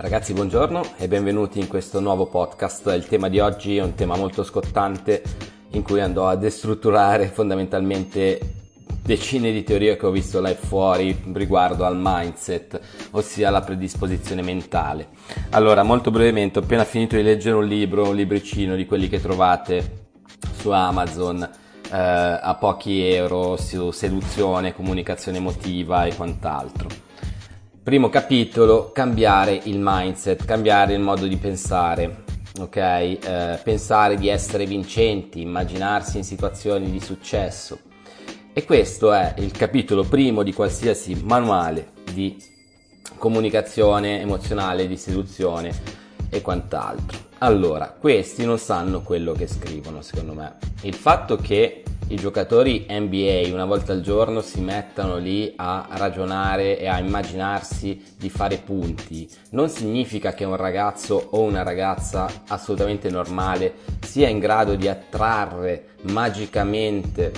Ragazzi, buongiorno e benvenuti in questo nuovo podcast. Il tema di oggi è un tema molto scottante in cui andrò a destrutturare fondamentalmente decine di teorie che ho visto là fuori riguardo al mindset, ossia la predisposizione mentale. Allora, molto brevemente, ho appena finito di leggere un libro, un libricino di quelli che trovate su Amazon eh, a pochi euro su seduzione, comunicazione emotiva e quant'altro. Primo capitolo, cambiare il mindset, cambiare il modo di pensare, ok? Eh, pensare di essere vincenti, immaginarsi in situazioni di successo. E questo è il capitolo primo di qualsiasi manuale di comunicazione emozionale, di seduzione e quant'altro. Allora, questi non sanno quello che scrivono, secondo me. Il fatto che i giocatori NBA una volta al giorno si mettano lì a ragionare e a immaginarsi di fare punti, non significa che un ragazzo o una ragazza assolutamente normale sia in grado di attrarre magicamente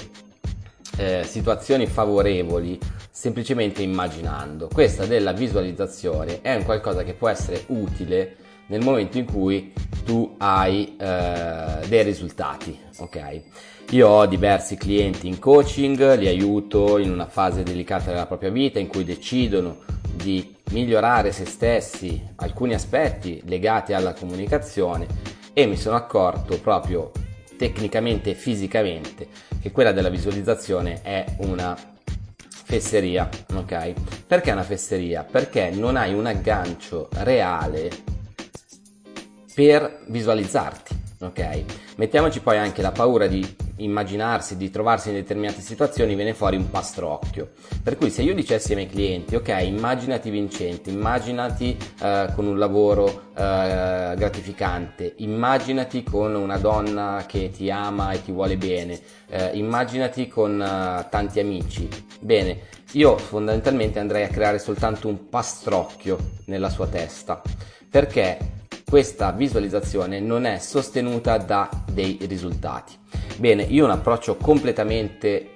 eh, situazioni favorevoli semplicemente immaginando. Questa della visualizzazione è un qualcosa che può essere utile nel momento in cui tu hai eh, dei risultati, ok? Io ho diversi clienti in coaching, li aiuto in una fase delicata della propria vita in cui decidono di migliorare se stessi alcuni aspetti legati alla comunicazione e mi sono accorto proprio tecnicamente e fisicamente che quella della visualizzazione è una fesseria, ok? Perché è una fesseria? Perché non hai un aggancio reale per visualizzarti, ok? Mettiamoci poi anche la paura di immaginarsi di trovarsi in determinate situazioni viene fuori un pastrocchio. Per cui se io dicessi ai miei clienti, ok, immaginati vincente, immaginati uh, con un lavoro uh, gratificante, immaginati con una donna che ti ama e ti vuole bene, uh, immaginati con tanti amici. Bene, io fondamentalmente andrei a creare soltanto un pastrocchio nella sua testa. Perché? Questa visualizzazione non è sostenuta da dei risultati. Bene, io ho un approccio completamente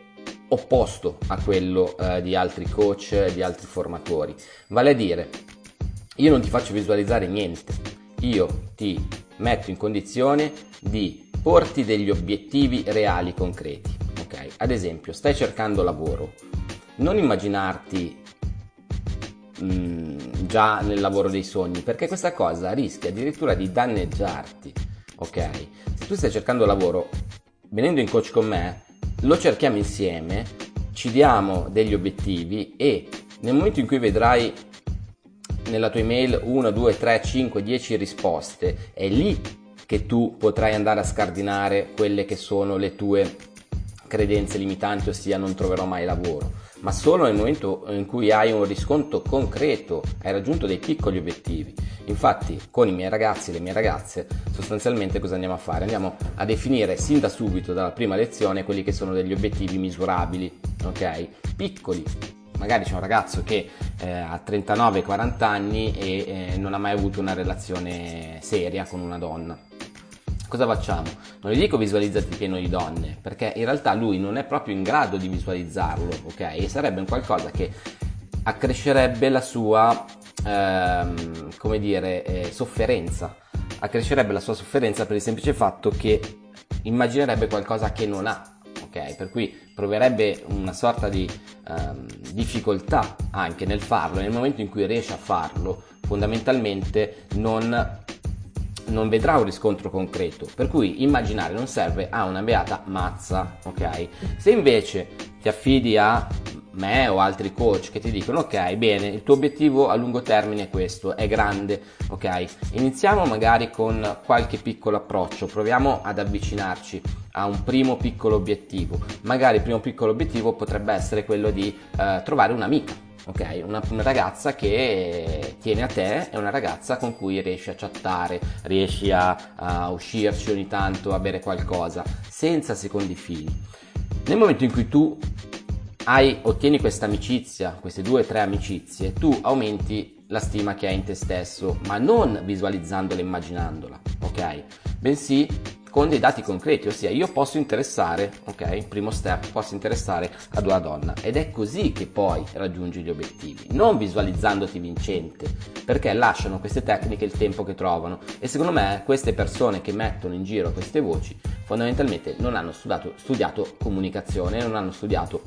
opposto a quello eh, di altri coach, di altri formatori. Vale a dire, io non ti faccio visualizzare niente, io ti metto in condizione di porti degli obiettivi reali, concreti. Ok? Ad esempio, stai cercando lavoro, non immaginarti mh, già nel lavoro dei sogni, perché questa cosa rischia addirittura di danneggiarti, ok? Se tu stai cercando lavoro, venendo in coach con me, lo cerchiamo insieme, ci diamo degli obiettivi e nel momento in cui vedrai nella tua email 1, 2, 3, 5, 10 risposte, è lì che tu potrai andare a scardinare quelle che sono le tue credenze limitanti, ossia non troverò mai lavoro ma solo nel momento in cui hai un riscontro concreto, hai raggiunto dei piccoli obiettivi. Infatti, con i miei ragazzi e le mie ragazze, sostanzialmente cosa andiamo a fare? Andiamo a definire sin da subito, dalla prima lezione, quelli che sono degli obiettivi misurabili, ok? Piccoli. Magari c'è un ragazzo che eh, ha 39-40 anni e eh, non ha mai avuto una relazione seria con una donna cosa facciamo? Non gli dico visualizzati pieno di donne, perché in realtà lui non è proprio in grado di visualizzarlo, ok? E sarebbe un qualcosa che accrescerebbe la sua, ehm, come dire, eh, sofferenza. Accrescerebbe la sua sofferenza per il semplice fatto che immaginerebbe qualcosa che non ha, ok? Per cui proverebbe una sorta di ehm, difficoltà anche nel farlo. Nel momento in cui riesce a farlo, fondamentalmente non non vedrà un riscontro concreto, per cui immaginare non serve a una beata mazza, ok? Se invece ti affidi a me o altri coach che ti dicono ok bene il tuo obiettivo a lungo termine è questo è grande ok iniziamo magari con qualche piccolo approccio proviamo ad avvicinarci a un primo piccolo obiettivo magari il primo piccolo obiettivo potrebbe essere quello di eh, trovare un'amica ok? Una, una, ragazza che tiene a te è una ragazza con cui riesci a chattare, riesci a, a uscirci ogni tanto, a bere qualcosa, senza secondi fini. Nel momento in cui tu hai, ottieni questa amicizia, queste due o tre amicizie, tu aumenti la stima che hai in te stesso, ma non visualizzandola e immaginandola, ok? Bensì con dei dati concreti, ossia io posso interessare, ok? Primo step, posso interessare ad una donna ed è così che poi raggiungi gli obiettivi, non visualizzandoti vincente, perché lasciano queste tecniche il tempo che trovano e secondo me queste persone che mettono in giro queste voci fondamentalmente non hanno studiato, studiato comunicazione, non hanno studiato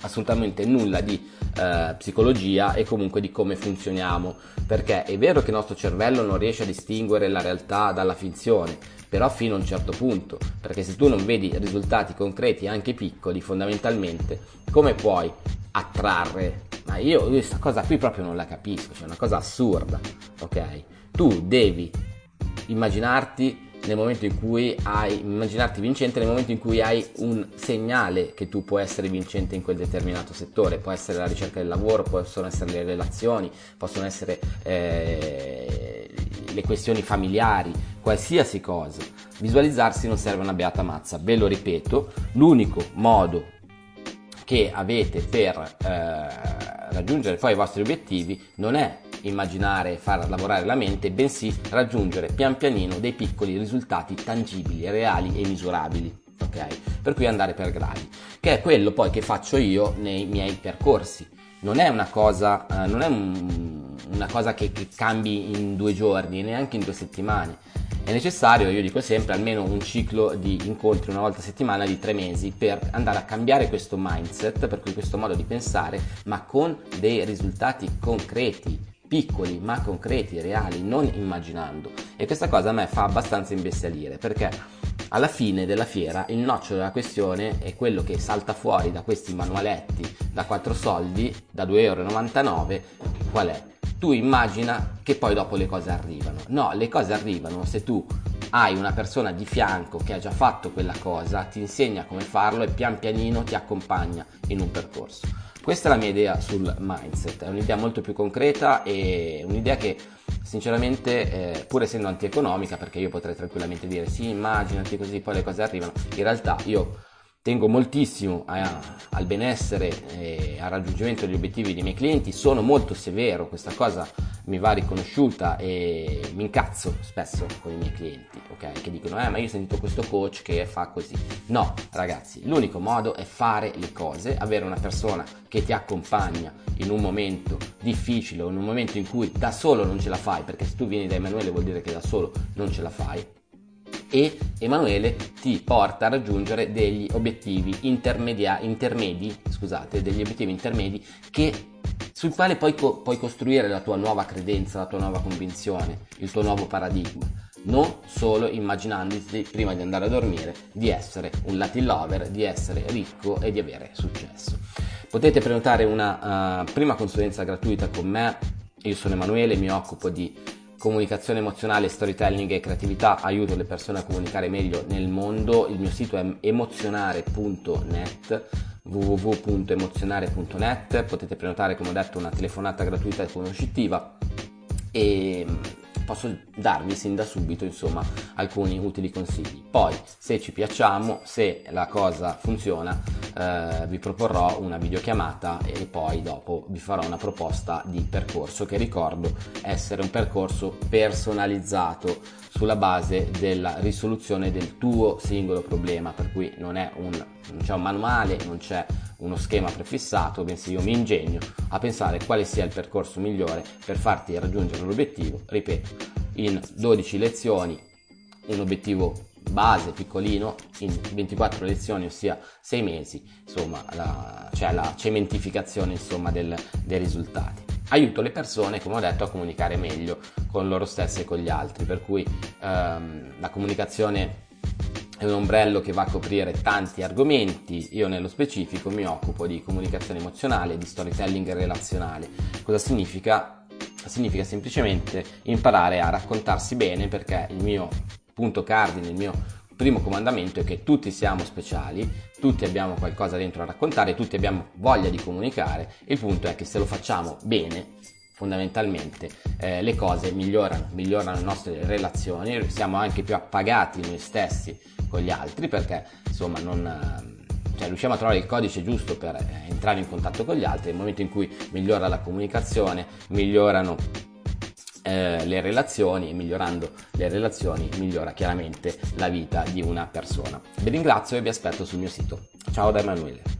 assolutamente nulla di eh, psicologia e comunque di come funzioniamo, perché è vero che il nostro cervello non riesce a distinguere la realtà dalla finzione, però fino a un certo punto, perché se tu non vedi risultati concreti anche piccoli, fondamentalmente, come puoi attrarre? Ma io questa cosa qui proprio non la capisco, cioè una cosa assurda, ok? Tu devi immaginarti nel momento in cui hai, immaginarti vincente nel momento in cui hai un segnale che tu puoi essere vincente in quel determinato settore, può essere la ricerca del lavoro, possono essere le relazioni, possono essere eh, le questioni familiari, qualsiasi cosa. Visualizzarsi non serve una beata mazza, ve lo ripeto, l'unico modo che avete per eh, raggiungere poi i vostri obiettivi non è immaginare e far lavorare la mente, bensì raggiungere pian pianino dei piccoli risultati tangibili, reali e misurabili. Okay? Per cui andare per gradi, che è quello poi che faccio io nei miei percorsi. Non è una cosa, eh, non è un, una cosa che, che cambi in due giorni, neanche in due settimane è necessario, io dico sempre, almeno un ciclo di incontri una volta a settimana di tre mesi per andare a cambiare questo mindset, per cui questo modo di pensare, ma con dei risultati concreti, piccoli ma concreti, reali, non immaginando. E questa cosa a me fa abbastanza imbestialire perché alla fine della fiera il nocciolo della questione è quello che salta fuori da questi manualetti da 4 soldi, da 2,99 euro, qual è? Tu immagina che poi dopo le cose arrivano. No, le cose arrivano se tu hai una persona di fianco che ha già fatto quella cosa, ti insegna come farlo e pian pianino ti accompagna in un percorso. Questa è la mia idea sul mindset, è un'idea molto più concreta e un'idea che sinceramente eh, pur essendo antieconomica perché io potrei tranquillamente dire sì immaginati così poi le cose arrivano. In realtà io tengo moltissimo a, al benessere e al raggiungimento degli obiettivi dei miei clienti, sono molto severo, questa cosa mi va riconosciuta e mi incazzo spesso con i miei clienti, ok? Che dicono, eh ma io ho sentito questo coach che fa così. No, ragazzi, l'unico modo è fare le cose, avere una persona che ti accompagna in un momento difficile o in un momento in cui da solo non ce la fai, perché se tu vieni da Emanuele vuol dire che da solo non ce la fai, e Emanuele ti porta a raggiungere degli obiettivi intermedi, scusate, degli obiettivi intermedi che, sul quale poi co- puoi costruire la tua nuova credenza, la tua nuova convinzione, il tuo nuovo paradigma. Non solo immaginandoti prima di andare a dormire di essere un Latin lover, di essere ricco e di avere successo. Potete prenotare una uh, prima consulenza gratuita con me. Io sono Emanuele, mi occupo di comunicazione emozionale, storytelling e creatività, aiuto le persone a comunicare meglio nel mondo. Il mio sito è emozionare.net www.emozionare.net potete prenotare come ho detto una telefonata gratuita e conoscitiva e posso darvi sin da subito insomma alcuni utili consigli. Poi se ci piacciamo, se la cosa funziona, eh, vi proporrò una videochiamata e poi dopo vi farò una proposta di percorso che ricordo essere un percorso personalizzato sulla base della risoluzione del tuo singolo problema, per cui non un, non c'è un manuale, non c'è uno schema prefissato, bensì io mi ingegno a pensare quale sia il percorso migliore per farti raggiungere l'obiettivo, ripeto, in 12 lezioni, un obiettivo base piccolino in 24 lezioni, ossia 6 mesi, insomma, la, cioè la cementificazione insomma, del, dei risultati. Aiuto le persone, come ho detto, a comunicare meglio con loro stesse e con gli altri, per cui ehm, la comunicazione è un ombrello che va a coprire tanti argomenti, io nello specifico mi occupo di comunicazione emozionale, di storytelling relazionale. Cosa significa? Significa semplicemente imparare a raccontarsi bene perché il mio punto cardine, il mio primo comandamento è che tutti siamo speciali, tutti abbiamo qualcosa dentro da raccontare, tutti abbiamo voglia di comunicare, il punto è che se lo facciamo bene fondamentalmente eh, le cose migliorano, migliorano le nostre relazioni, siamo anche più appagati noi stessi con gli altri perché insomma non, eh, cioè, riusciamo a trovare il codice giusto per eh, entrare in contatto con gli altri nel momento in cui migliora la comunicazione, migliorano eh, le relazioni e migliorando le relazioni migliora chiaramente la vita di una persona. Vi ringrazio e vi aspetto sul mio sito. Ciao da Emanuele.